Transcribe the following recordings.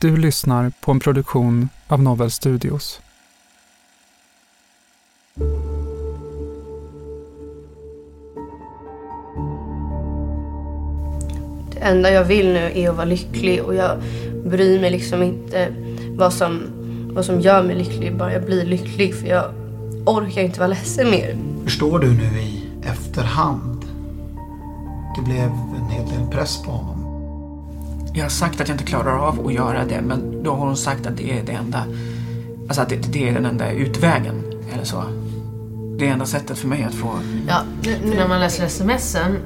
Du lyssnar på en produktion av Novel Studios. Det enda jag vill nu är att vara lycklig och jag bryr mig liksom inte vad som, vad som gör mig lycklig. Bara jag blir lycklig för jag orkar inte vara ledsen mer. Förstår du nu i efterhand? Det blev en hel del press på honom. Jag har sagt att jag inte klarar av att göra det men då har hon sagt att det är det enda Alltså att det, det är den enda utvägen eller så. Det är enda sättet för mig att få... Ja, nu, nu när man läser smsen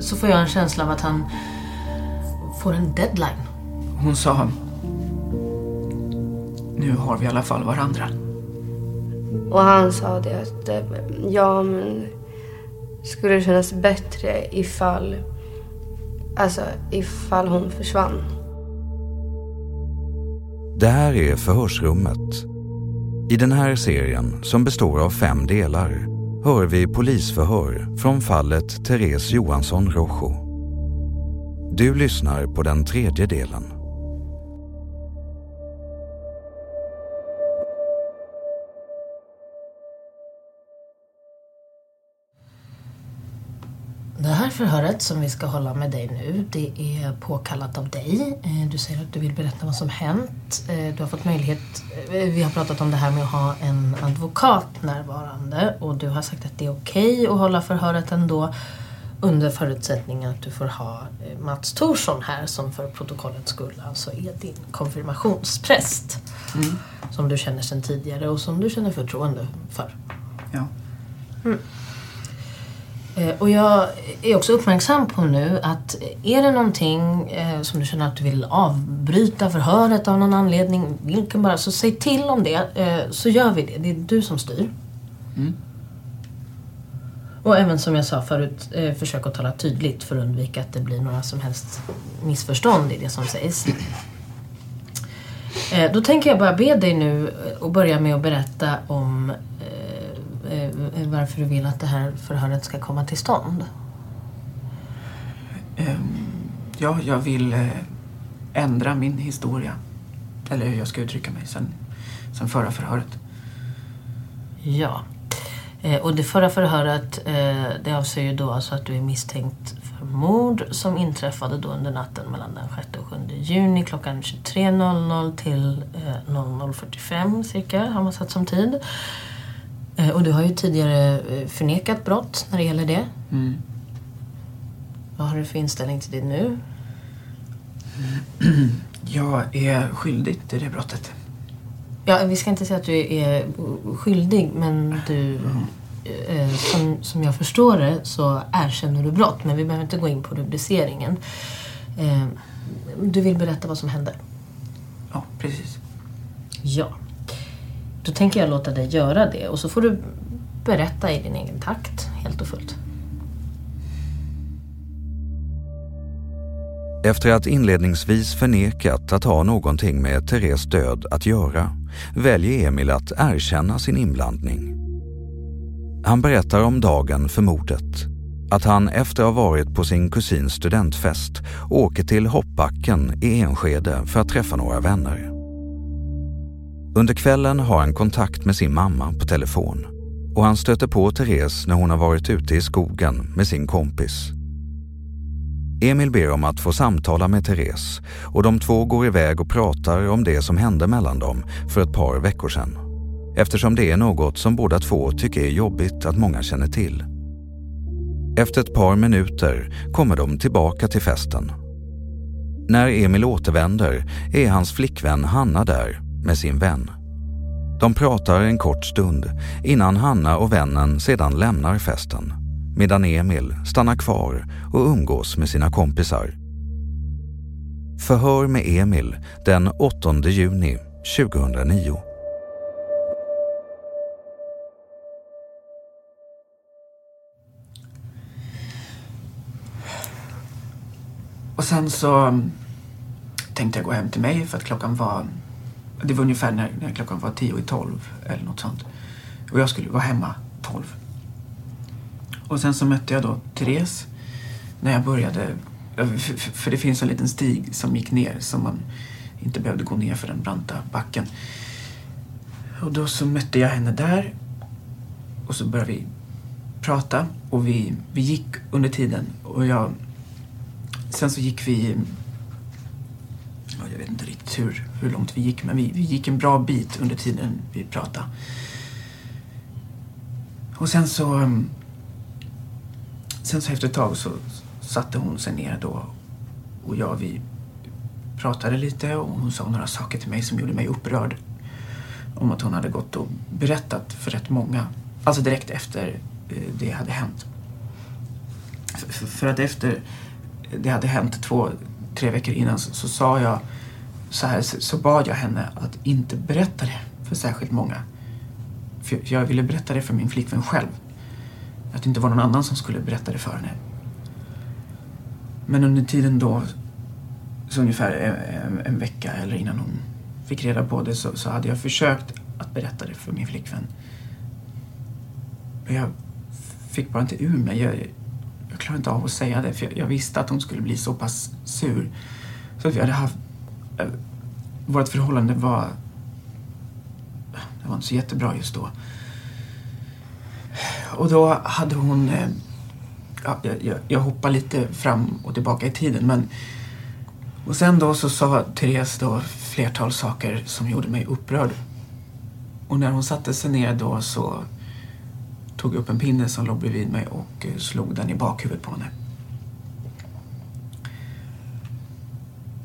så får jag en känsla av att han får en deadline. Hon sa Nu har vi i alla fall varandra. Och han sa det att eh, ja men skulle det kännas bättre ifall Alltså ifall hon försvann. Det här är Förhörsrummet. I den här serien, som består av fem delar, hör vi polisförhör från fallet Therese Johansson Rojo. Du lyssnar på den tredje delen. Det här förhöret som vi ska hålla med dig nu, det är påkallat av dig. Eh, Du säger att du vill berätta vad som hänt. Eh, Du har fått möjlighet, eh, vi har pratat om det här med att ha en advokat närvarande och du har sagt att det är okej att hålla förhöret ändå under förutsättning att du får ha Mats Thorsson här som för protokollets skull alltså är din konfirmationspräst. Mm. Som du känner sedan tidigare och som du känner förtroende för. Ja. Mm. Eh, Och jag är också uppmärksam på nu att är det någonting eh, som du känner att du vill avbryta förhöret av någon anledning, vilken bara, så säg till om det eh, så gör vi det. Det är du som styr. Mm. Och även som jag sa förut, försök att tala tydligt för att undvika att det blir några som helst missförstånd i det som sägs. Då tänker jag bara be dig nu och börja med att berätta om varför du vill att det här förhöret ska komma till stånd. Ehm, Ja, jag vill eh, ändra min historia. Eller hur jag ska uttrycka mig sen, sen förra förhöret. Ja. Eh, Och det förra förhöret eh, det avser ju då alltså att du är misstänkt för mord som inträffade då under natten mellan den 6 och 7 juni klockan 23.00 till eh, 00.45 cirka har man satt som tid. Eh, Och du har ju tidigare eh, förnekat brott när det gäller det. Mm. Vad har du för inställning till det nu? Jag är skyldig till det brottet. Ja, vi ska inte säga att du är skyldig, men du, eh, som, som jag förstår det så erkänner du brott. Men vi behöver inte gå in på rubriceringen. Du vill berätta vad som hände? Ja, precis. Ja. Då tänker jag låta dig göra det och så får du berätta i din egen takt, helt och fullt. Efter att inledningsvis förnekat att ha någonting med Therese död att göra väljer Emil att erkänna sin inblandning. Han berättar om dagen för mordet. Att han efter att ha varit på sin kusins studentfest åker till Hoppbacken i Enskede för att träffa några vänner. Under kvällen har han kontakt med sin mamma på telefon och han stöter på Therese när hon har varit ute i skogen med sin kompis. Emil ber om att få samtala med Therese och de två går iväg och pratar om det som hände mellan dem för ett par veckor sedan. Eftersom det är något som båda två tycker är jobbigt att många känner till. Efter ett par minuter kommer de tillbaka till festen. När Emil återvänder är hans flickvän Hanna där med sin vän. De pratar en kort stund innan Hanna och vännen sedan lämnar festen medan Emil stannar kvar och umgås med sina kompisar. Förhör med Emil den 8 juni 2009. Och sen så mm, tänkte jag gå hem till mig för att klockan var... Det var ungefär när, när klockan var tio i tolv eller något sånt. Och jag skulle vara hemma tolv. Och sen så mötte jag då Therese när jag började. För det finns en liten stig som gick ner som man inte behövde gå ner för den branta backen. Och då så mötte jag henne där och så började vi prata och vi, vi gick under tiden och jag Sen så gick vi, jag vet inte riktigt hur, hur långt vi gick, men vi, vi gick en bra bit under tiden vi pratade. Och sen så, mm, sen så efter ett tag så satte hon sig ner då och jag vi pratade lite och hon sa några saker till mig som gjorde mig upprörd. Om att hon hade gått och berättat för rätt många, alltså direkt efter eh, det hade hänt. För att efter det hade hänt två, tre veckor innan så, så sa jag så här, så, så, bad jag henne att inte berätta det för särskilt många. För jag ville berätta det för min flickvän själv. Att det inte var någon annan som skulle berätta det för henne. Men under tiden då, så ungefär en, en vecka eller innan hon fick reda på det så, så hade jag försökt att berätta det för min flickvän. Men jag fick bara inte ur mig. Jag, jag klarade inte av att säga det för jag visste att hon skulle bli så pass sur. Så att vi hade haft... Eh, vårt förhållande var... Det var inte så jättebra just då. Och då hade hon... Eh, ja, jag, jag hoppar lite fram och tillbaka i tiden men... Och sen då så sa Therese då flertal saker som gjorde mig upprörd. Och när hon satte sig ner då så tog jag upp en pinne som låg bredvid mig och eh, slog den i bakhuvudet på henne.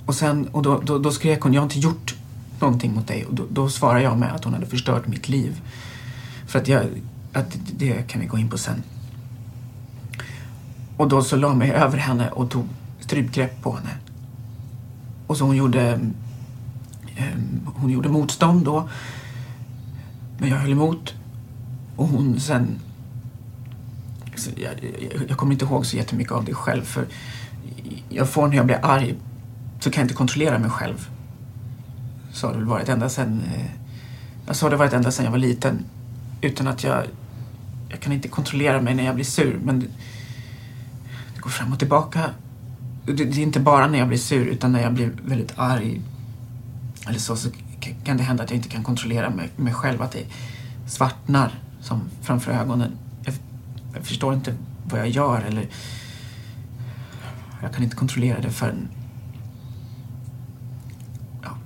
Och, sen, och då, då, då skrek hon, jag har inte gjort någonting mot dig. Och då, då svarade jag med att hon hade förstört mitt liv. För att jag, att det kan vi gå in på sen. Och då så la jag mig över henne och tog strypgrepp på henne. Och så hon gjorde, ehm, hon gjorde motstånd då. Men jag höll emot. Och hon sen jag, jag, jag, kommer inte ihåg så jättemycket av det själv för jag får när jag blir arg så kan jag inte kontrollera mig själv. Så har det varit ända sedan, eh, så har det varit ända sedan jag var liten. Utan att jag, jag kan inte kontrollera mig när jag blir sur men det, det går fram och tillbaka. Det, det, är inte bara när jag blir sur utan när jag blir väldigt arg eller så, så kan det hända att jag inte kan kontrollera mig, mig själv. Att det svartnar som framför ögonen jag förstår inte vad jag gör eller jag kan inte kontrollera det förrän, ja,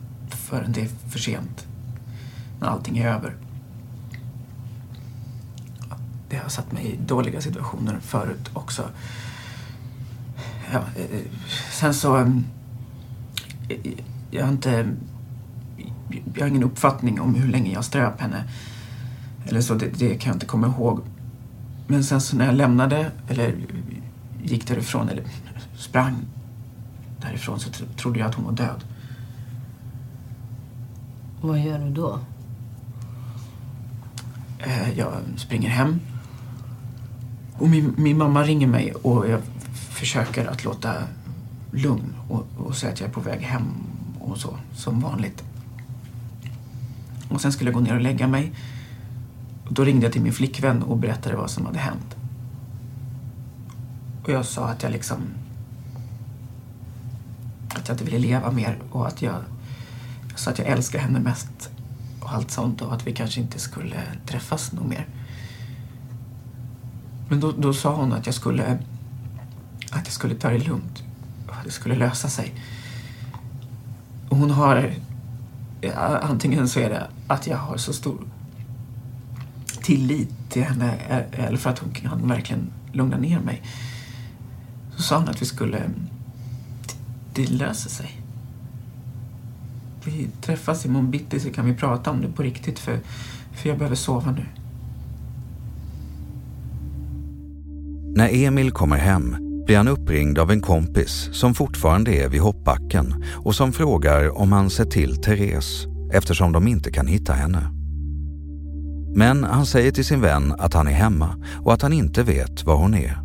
förrän det är för sent. När allting är över. Det har satt mig i dåliga situationer förut också. Ja, eh, sen så... Ehm, jag har inte... Jag har ingen uppfattning om hur länge jag ströp henne. Eller så, det, det kan jag inte komma ihåg. Men sen så när jag lämnade, eller gick därifrån, eller sprang därifrån så trodde jag att hon var död. Vad gör du då? Eh, jag springer hem. Och min, min mamma ringer mig och jag försöker att låta lugn och, och säga att jag är på väg hem och så, som vanligt. Och sen skulle jag gå ner och lägga mig. Och då ringde jag till min flickvän och berättade vad som hade hänt. Och jag sa att jag liksom... Att jag inte ville leva mer och att jag så att jag älskar henne mest och allt sånt och att vi kanske inte skulle träffas nog mer. Men då, då sa hon att jag skulle... Att jag skulle ta det lugnt. Och att det skulle lösa sig. Och hon har... Antingen så är det att jag har så stor tillit till henne eller för att hon kan verkligen lugna ner mig. Så sa hon att vi skulle... Det löser sig. Vi träffas imorgon bitti så kan vi prata om det på riktigt för, för jag behöver sova nu. När Emil kommer hem blir han uppringd av en kompis som fortfarande är vid hoppbacken och som frågar om han sett till Therese eftersom de inte kan hitta henne. Men han säger till sin vän att han är hemma och att han inte vet var hon är.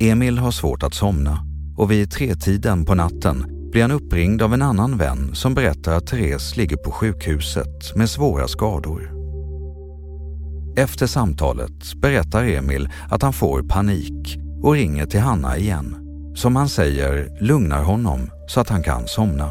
Emil har svårt att somna och vid tretiden på natten blir han uppringd av en annan vän som berättar att Therese ligger på sjukhuset med svåra skador. Efter samtalet berättar Emil att han får panik och ringer till Hanna igen, som han säger lugnar honom så att han kan somna.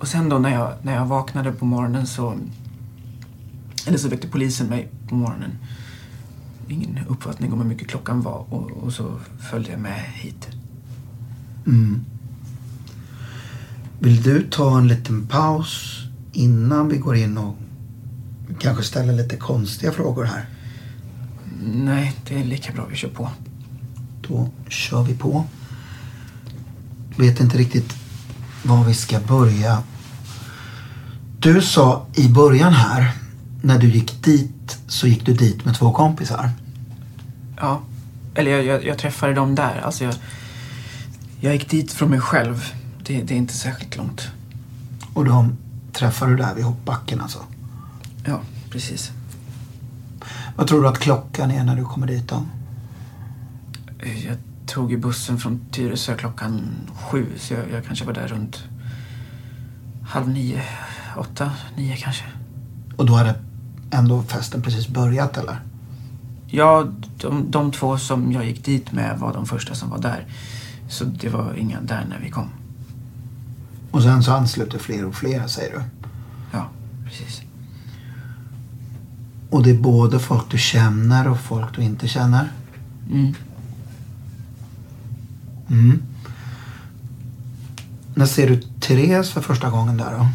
Och sen då när jag, när jag vaknade på morgonen så... Eller så väckte polisen mig på morgonen. Ingen uppfattning om hur mycket klockan var och, och så följde jag med hit. Mm. Vill du ta en liten paus innan vi går in och kanske ställa lite konstiga frågor här? Nej, det är lika bra vi kör på. Då kör vi på. Vet inte riktigt var vi ska börja. Du sa i början här, när du gick dit så gick du dit med två kompisar. Ja. Eller jag, jag, jag träffade dem där. Alltså jag, jag gick dit från mig själv. Det, det är inte särskilt långt. Och de träffar du där vid hoppbacken alltså? Ja, precis. Vad tror du att klockan är när du kommer dit då? Jag tog ju bussen från Tyresö klockan sju så jag, jag kanske var där runt halv nio, åtta, nio kanske. Och då hade ändå festen precis börjat eller? Ja, de, de två som jag gick dit med var de första som var där. Så det var inga där när vi kom. Och sen så ansluter fler och fler säger du? Ja, precis. Och det är både folk du känner och folk du inte känner? Mm. Mm. När ser du Therese för första gången där då?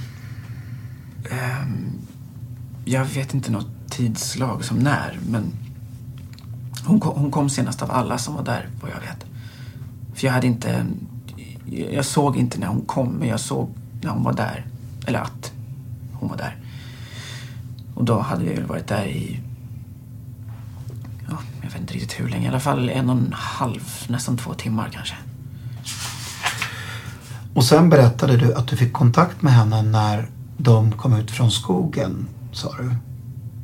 Ehm, jag vet inte något tidslag som när, men hon kom, hon kom senast av alla som var där, vad jag vet. För jag hade inte... Jag såg inte när hon kom, men jag såg när hon var där. Eller att hon var där. Och då hade vi väl varit där i... Ja, jag vet inte riktigt hur länge. I alla fall en och en halv, nästan två timmar kanske. Och sen berättade du att du fick kontakt med henne när de kom ut från skogen, sa du.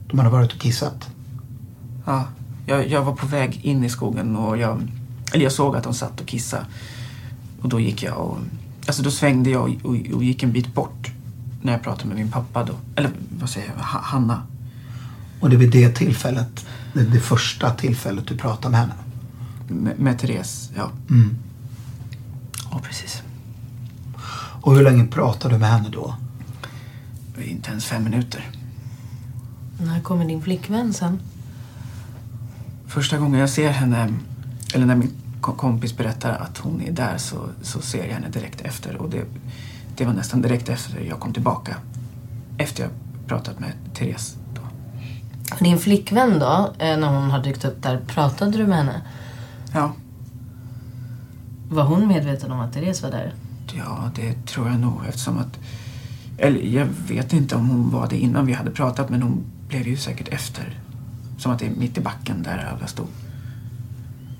De hade varit och kissat. Ja, jag, jag var på väg in i skogen och jag... Eller jag såg att de satt och kissade. Och då gick jag och... Alltså då svängde jag och, och, och gick en bit bort. När jag pratade med min pappa då. Eller vad säger jag? Ha, Hanna. Och det är vid det tillfället, det, det första tillfället du pratade med henne. Med, med Therese, ja. Mm. Ja, precis. Och hur länge pratade du med henne då? Inte ens fem minuter. När kommer din flickvän sen? Första gången jag ser henne, eller när min ko- kompis berättar att hon är där så, så ser jag henne direkt efter. Och det, det var nästan direkt efter jag kom tillbaka. Efter jag pratat med Therese. Då. Din flickvän då, eh, när hon har dykt upp där, pratade du med henne? Ja. Var hon medveten om att Therese var där? Ja, det tror jag nog eftersom att... Eller jag vet inte om hon var det innan vi hade pratat men hon blev ju säkert efter. Som att det är mitt i backen där alla stod.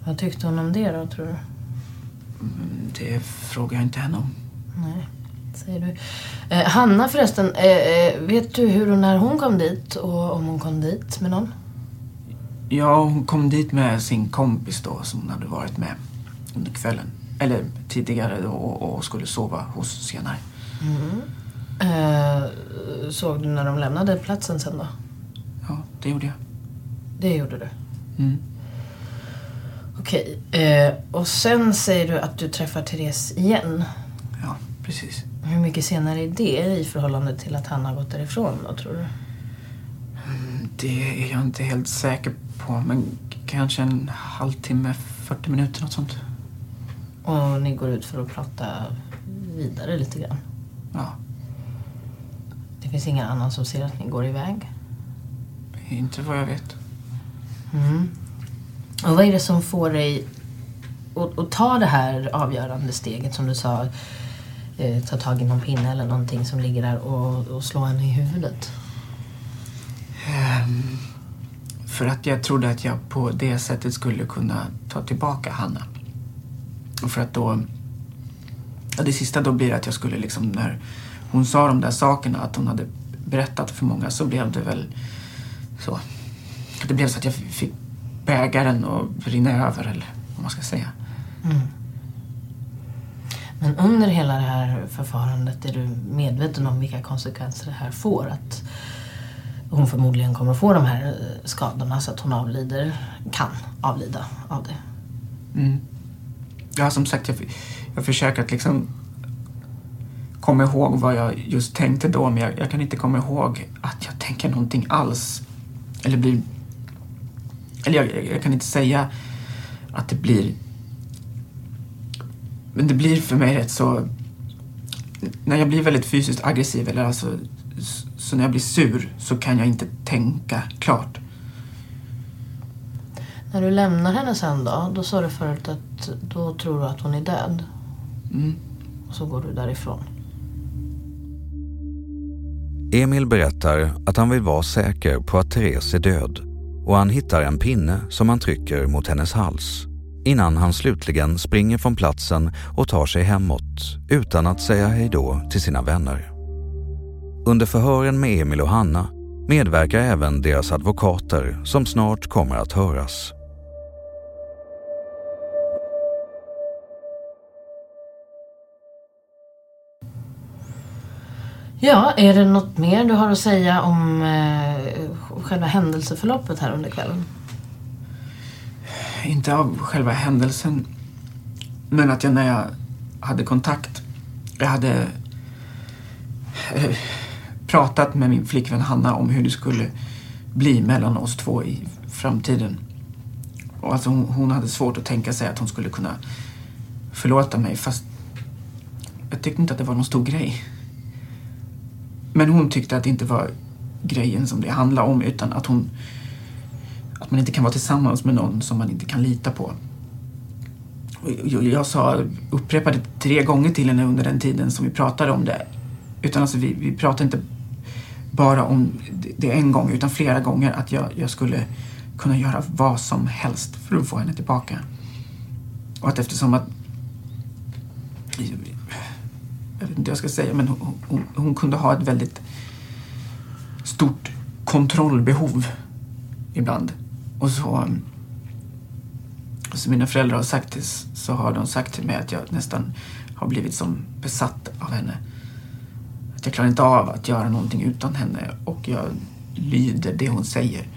Vad tyckte hon om det då, tror du? Mm, Det frågar jag inte henne om. Nej, säger du. Eh, Hanna förresten, eh, eh, vet du hur och när hon kom dit? Och om hon kom dit med någon? Ja, hon kom dit med sin kompis då som hon hade varit med under kvällen. Eller tidigare då och, och skulle sova hos senare. Mm. Eh, såg du när de lämnade platsen sen då? Ja, det gjorde jag. Det gjorde du? Mm. Okej. Eh, och sen säger du att du träffar Therese igen. Ja, precis. Hur mycket senare är det i förhållande till att han har gått därifrån då, tror du? Det är jag inte helt säker på men kanske en halvtimme, 40 minuter något sånt. Och ni går ut för att prata vidare lite grann? Ja. Finns ingen annan som ser att ni går iväg? Inte vad jag vet. Mm. Och vad är det som får dig att, att ta det här avgörande steget som du sa? Eh, ta tag i någon pinne eller någonting som ligger där och, och slå henne i huvudet? Ehm, för att jag trodde att jag på det sättet skulle kunna ta tillbaka Hanna. Och för att då... Ja, det sista då blir att jag skulle liksom när hon sa de där sakerna att hon hade berättat för många så blev det väl så. Det blev så att jag fick bägaren att rinna över eller vad man ska säga. Mm. Men under hela det här förfarandet är du medveten om vilka konsekvenser det här får? Att hon förmodligen kommer att få de här eh, skadorna så att hon avlider, kan avlida av det. Mm. Ja, som sagt, jag, jag försöker att liksom komma ihåg vad jag just tänkte då, men jag, jag kan inte komma ihåg att jag tänker någonting alls. Eller blir... Eller jag, jag, kan inte säga att det blir... Men det blir för mig rätt så... När jag blir väldigt fysiskt aggressiv, eller alltså... Så när jag blir sur så kan jag inte tänka klart. När du lämnar henne sen då, då sa du förut att då tror du att hon är död. Mm. Och så går du därifrån. Emil berättar att han vill vara säker på att Therese är död. och han hittar en pinne som han trycker mot hennes hals innan han slutligen springer från platsen och tar sig hemåt utan att säga hejdå till sina vänner. Under förhören med Emil och Hanna medverkar även deras advokater som snart kommer att höras. Ja, är det något mer du har att säga om eh, själva händelseförloppet här under kvällen? Inte av själva händelsen, men att jag när jag hade kontakt, jag hade eh, pratat med min flickvän Hanna om hur det skulle bli mellan oss två i framtiden. Och alltså hon, hon hade svårt att tänka sig att hon skulle kunna förlåta mig fast jag tyckte inte att det var någon stor grej. Men hon tyckte att det inte var grejen som det handlade om utan att hon att man inte kan vara tillsammans med någon som man inte kan lita på. Jag, jag sa, upprepade tre gånger till henne under den tiden som vi pratade om det. Utan alltså vi, vi pratade inte bara om det en gång utan flera gånger att jag, jag skulle kunna göra vad som helst för att få henne tillbaka. Och att eftersom att jag vet inte vad jag ska säga, men hon, hon, hon kunde ha ett väldigt stort kontrollbehov ibland. Och så, som mina föräldrar har sagt till, så har de sagt till mig att jag nästan har blivit som besatt av henne. Att jag klarar inte av att göra någonting utan henne och jag lyder det hon säger.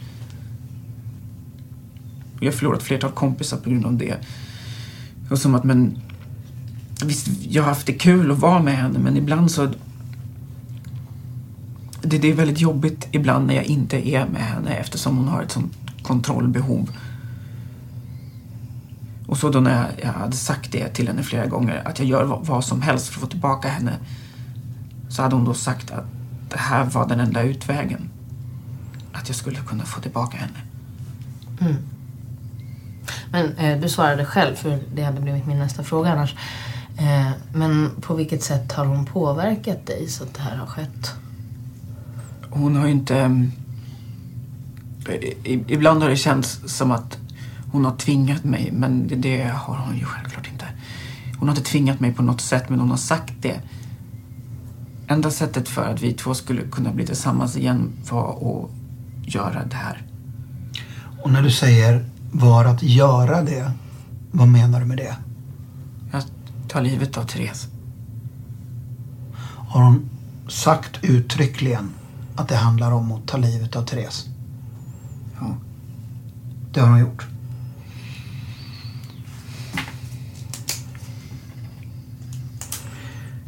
Jag har förlorat flertal kompisar på grund av det. Och som att, men Visst, jag har haft det kul att vara med henne men ibland så... Det, det är väldigt jobbigt ibland när jag inte är med henne eftersom hon har ett sånt kontrollbehov. Och så då när jag, jag hade sagt det till henne flera gånger, att jag gör vad, vad som helst för att få tillbaka henne, så hade hon då sagt att det här var den enda utvägen. Att jag skulle kunna få tillbaka henne. Mm. Men eh, du svarade själv, för det hade blivit min nästa fråga annars. Eh, men på vilket sätt har hon påverkat dig så att det här har skett? Hon har ju inte... Mm, ibland har det känts som att hon har tvingat mig, men det har hon ju självklart inte. Hon har inte tvingat mig på något sätt, men hon har sagt det. Enda sättet för att vi två skulle kunna bli tillsammans igen var att göra det här. Och när du säger var att göra det, vad menar du med det? Ta livet av Therese. Har hon sagt uttryckligen att det handlar om att ta livet av Therese? Ja. Det har hon gjort.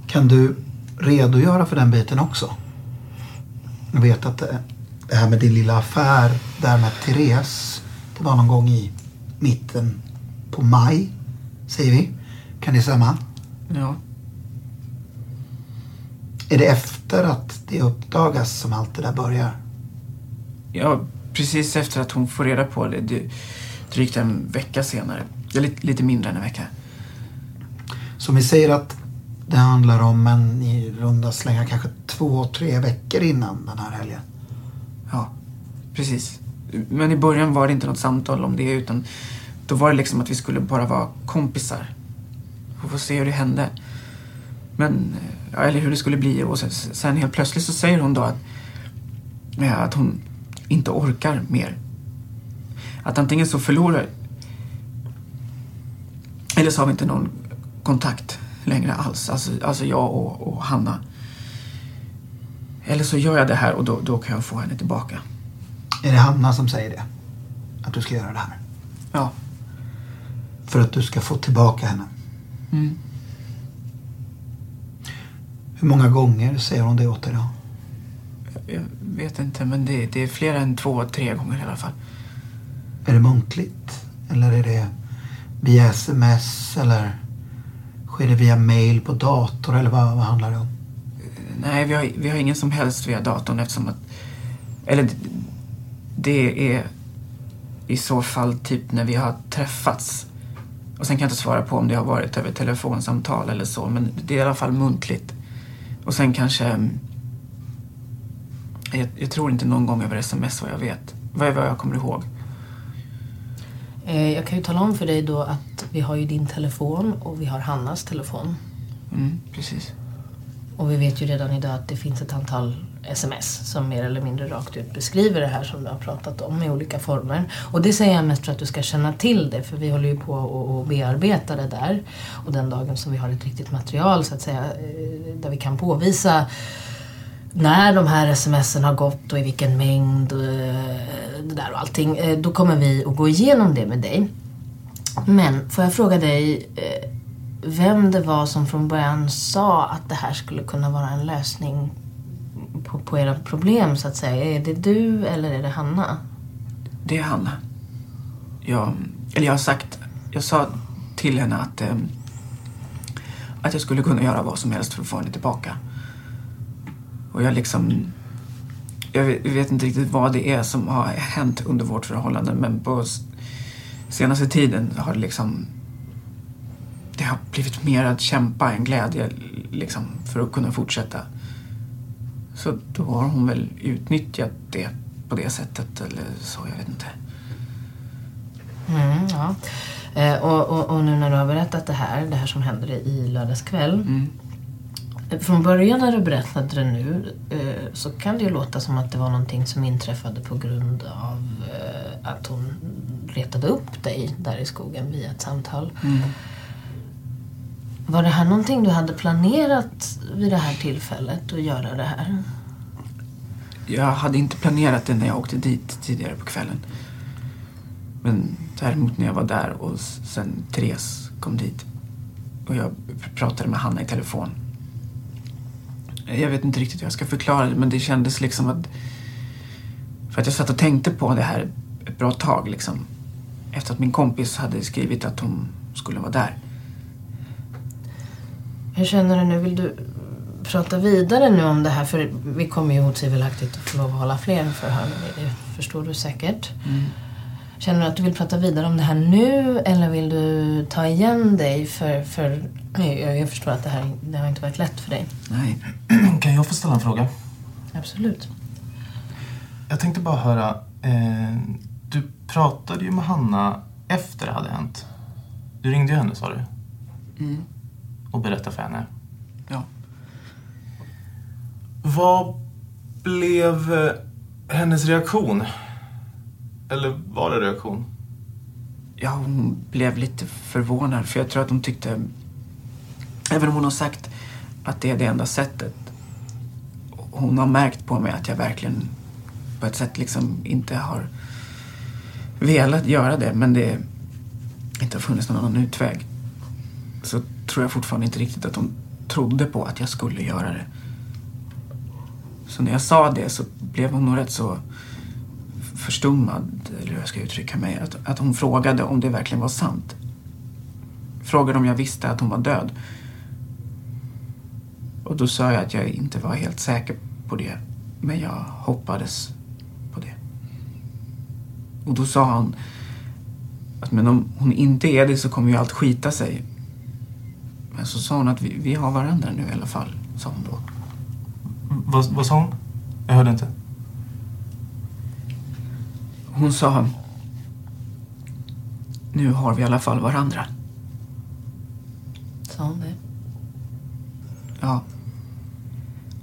Kan du redogöra för den biten också? Jag vet att det, här med din lilla affär där med Therese, det var någon gång i mitten på maj, säger vi. Kan det stämma? Ja. Är det efter att det uppdagas som allt det där börjar? Ja, precis efter att hon får reda på det. det drygt en vecka senare. Ja, lite, lite mindre än en vecka. Så vi säger att det handlar om en i runda slängar kanske två, tre veckor innan den här helgen? Ja, precis. Men i början var det inte något samtal om det utan då var det liksom att vi skulle bara vara kompisar. Vi får se hur det hände. Men, eller hur det skulle bli. Och sen, sen helt plötsligt så säger hon då att, att hon inte orkar mer. Att antingen så förlorar eller så har vi inte någon kontakt längre alls. Alltså, alltså jag och, och Hanna. Eller så gör jag det här och då, då kan jag få henne tillbaka. Är det Hanna som säger det? Att du ska göra det här? Ja. För att du ska få tillbaka henne? Mm. Hur många gånger säger hon det åt dig då? Jag vet inte, men det, det är fler än två, tre gånger i alla fall. Är det muntligt? Eller är det via sms? Eller sker det via mail på dator? Eller vad, vad handlar det om? Nej, vi har, vi har ingen som helst via datorn eftersom att... Eller det är i så fall typ när vi har träffats och sen kan jag inte svara på om det har varit över telefonsamtal eller så, men det är i alla fall muntligt. Och sen kanske... Jag, jag tror inte någon gång över sms vad jag vet. Vad är vad jag kommer ihåg. Eh, Jag kan ju tala om för dig då att vi har ju din telefon och vi har Hannas telefon. Mm, precis. Och vi vet ju redan idag att det finns ett antal sms som mer eller mindre rakt ut beskriver det här som du har pratat om i olika former. Och det säger jag mest för att du ska känna till det för vi håller ju på att bearbeta det där. Och den dagen som vi har ett riktigt material så att säga eh, där vi kan påvisa när de här smsen har gått och i vilken mängd och eh, det där och allting. Eh, då kommer vi att gå igenom det med dig. Men får jag fråga dig vem det var som från början sa att det här skulle kunna vara en lösning på, på era problem så att säga. Är det du eller är det Hanna? Det är Hanna. Jag, eller jag har sagt, jag sa till henne att, eh, att jag skulle kunna göra vad som helst för att få henne tillbaka. Och jag liksom, jag vet, vet inte riktigt vad det är som har hänt under vårt förhållande men på senaste tiden har det liksom, det har blivit mer att kämpa än glädje liksom för att kunna fortsätta. Så då har hon väl utnyttjat det på det sättet eller så, jag vet inte. Mm, ja. Eh, och, och, och nu när du har berättat det här, det här som hände i lördags kväll. Mm. Från början när du berättade det nu eh, så kan det ju låta som att det var någonting som inträffade på grund av eh, att hon retade upp dig där i skogen via ett samtal. Mm. Var det här någonting du hade planerat vid det här tillfället att göra det här? Jag hade inte planerat det när jag åkte dit tidigare på kvällen. Men däremot när jag var där och sen Therese kom dit och jag pratade med Hanna i telefon. Jag vet inte riktigt hur jag ska förklara det men det kändes liksom att... För att jag satt och tänkte på det här ett bra tag liksom. Efter att min kompis hade skrivit att hon skulle vara där. Hur känner du nu? Vill du prata vidare nu om det här? För vi kommer ju otvivelaktigt att få lov att hålla fler förhör. Det förstår du säkert. Känner du att du vill prata vidare om det här nu eller vill du ta igen dig? För, för jag, jag förstår att det här det har inte varit lätt för dig. Nej. Kan jag få ställa en fråga? Absolut. Jag tänkte bara höra. Eh, du pratade ju med Hanna efter det hade hänt. Du ringde ju henne sa du. Mm. Och berättade för henne. Ja. Vad blev eh, hennes reaktion? Eller var det reaktion? Ja, hon blev lite förvånad för jag tror att hon tyckte... Även om hon har sagt att det är det enda sättet. Hon har märkt på mig att jag verkligen på ett sätt liksom inte har velat göra det men det inte har funnits någon annan utväg. Så tror jag fortfarande inte riktigt att hon trodde på att jag skulle göra det. Så när jag sa det så blev hon nog rätt så förstummad, eller hur jag ska uttrycka mig. Att, att hon frågade om det verkligen var sant. Frågade om jag visste att hon var död. Och då sa jag att jag inte var helt säker på det. Men jag hoppades på det. Och då sa han att men om hon inte är det så kommer ju allt skita sig. Men så sa hon att vi, vi har varandra nu i alla fall, sa hon då. Vad, vad sa hon? Jag hörde inte. Hon sa... Nu har vi i alla fall varandra. Sa hon det? Ja.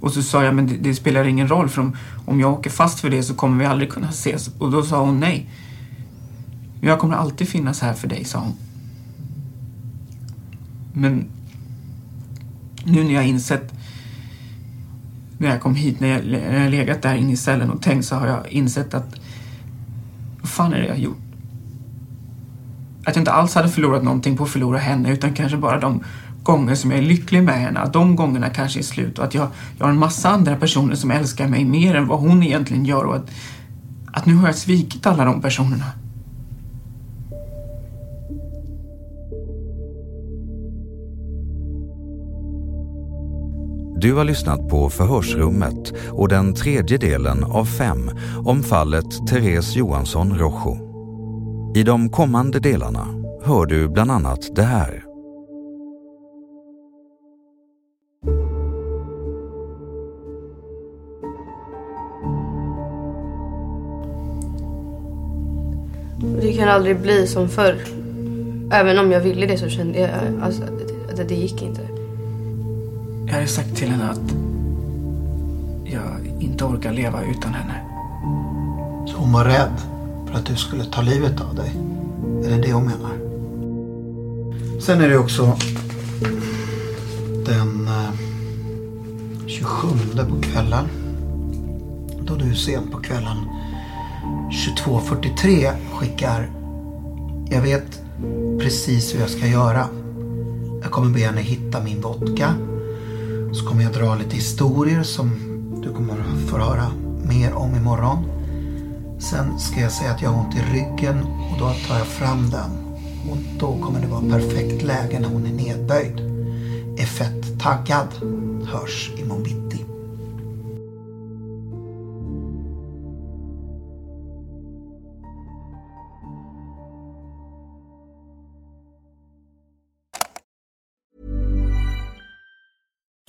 Och så sa jag, men det, det spelar ingen roll för om, om jag åker fast för det så kommer vi aldrig kunna ses. Och då sa hon nej. Jag kommer alltid finnas här för dig, sa hon. Men nu när jag insett, när jag kom hit, när jag, när jag legat där inne i cellen och tänkt så har jag insett att vad fan är det jag har gjort? Att jag inte alls hade förlorat någonting på att förlora henne utan kanske bara de gånger som jag är lycklig med henne, att de gångerna kanske är slut och att jag, jag har en massa andra personer som älskar mig mer än vad hon egentligen gör och att, att nu har jag svikit alla de personerna. Du har lyssnat på Förhörsrummet och den tredje delen av fem om fallet Therese Johansson Rojo. I de kommande delarna hör du bland annat det här. Det kan aldrig bli som förr. Även om jag ville det så kände jag alltså, att det, det gick inte. Jag hade sagt till henne att jag inte orkar leva utan henne. Så hon var rädd för att du skulle ta livet av dig? Är det det hon menar? Sen är det också den eh, 27 på kvällen. Då du sent på kvällen 22.43 skickar Jag vet precis hur jag ska göra. Jag kommer be henne hitta min vodka. Så kommer jag dra lite historier som du kommer få höra mer om imorgon. Sen ska jag säga att jag har ont i ryggen och då tar jag fram den. Och då kommer det vara perfekt läge när hon är nedböjd. Är fett taggad. Hörs imorgon bitti.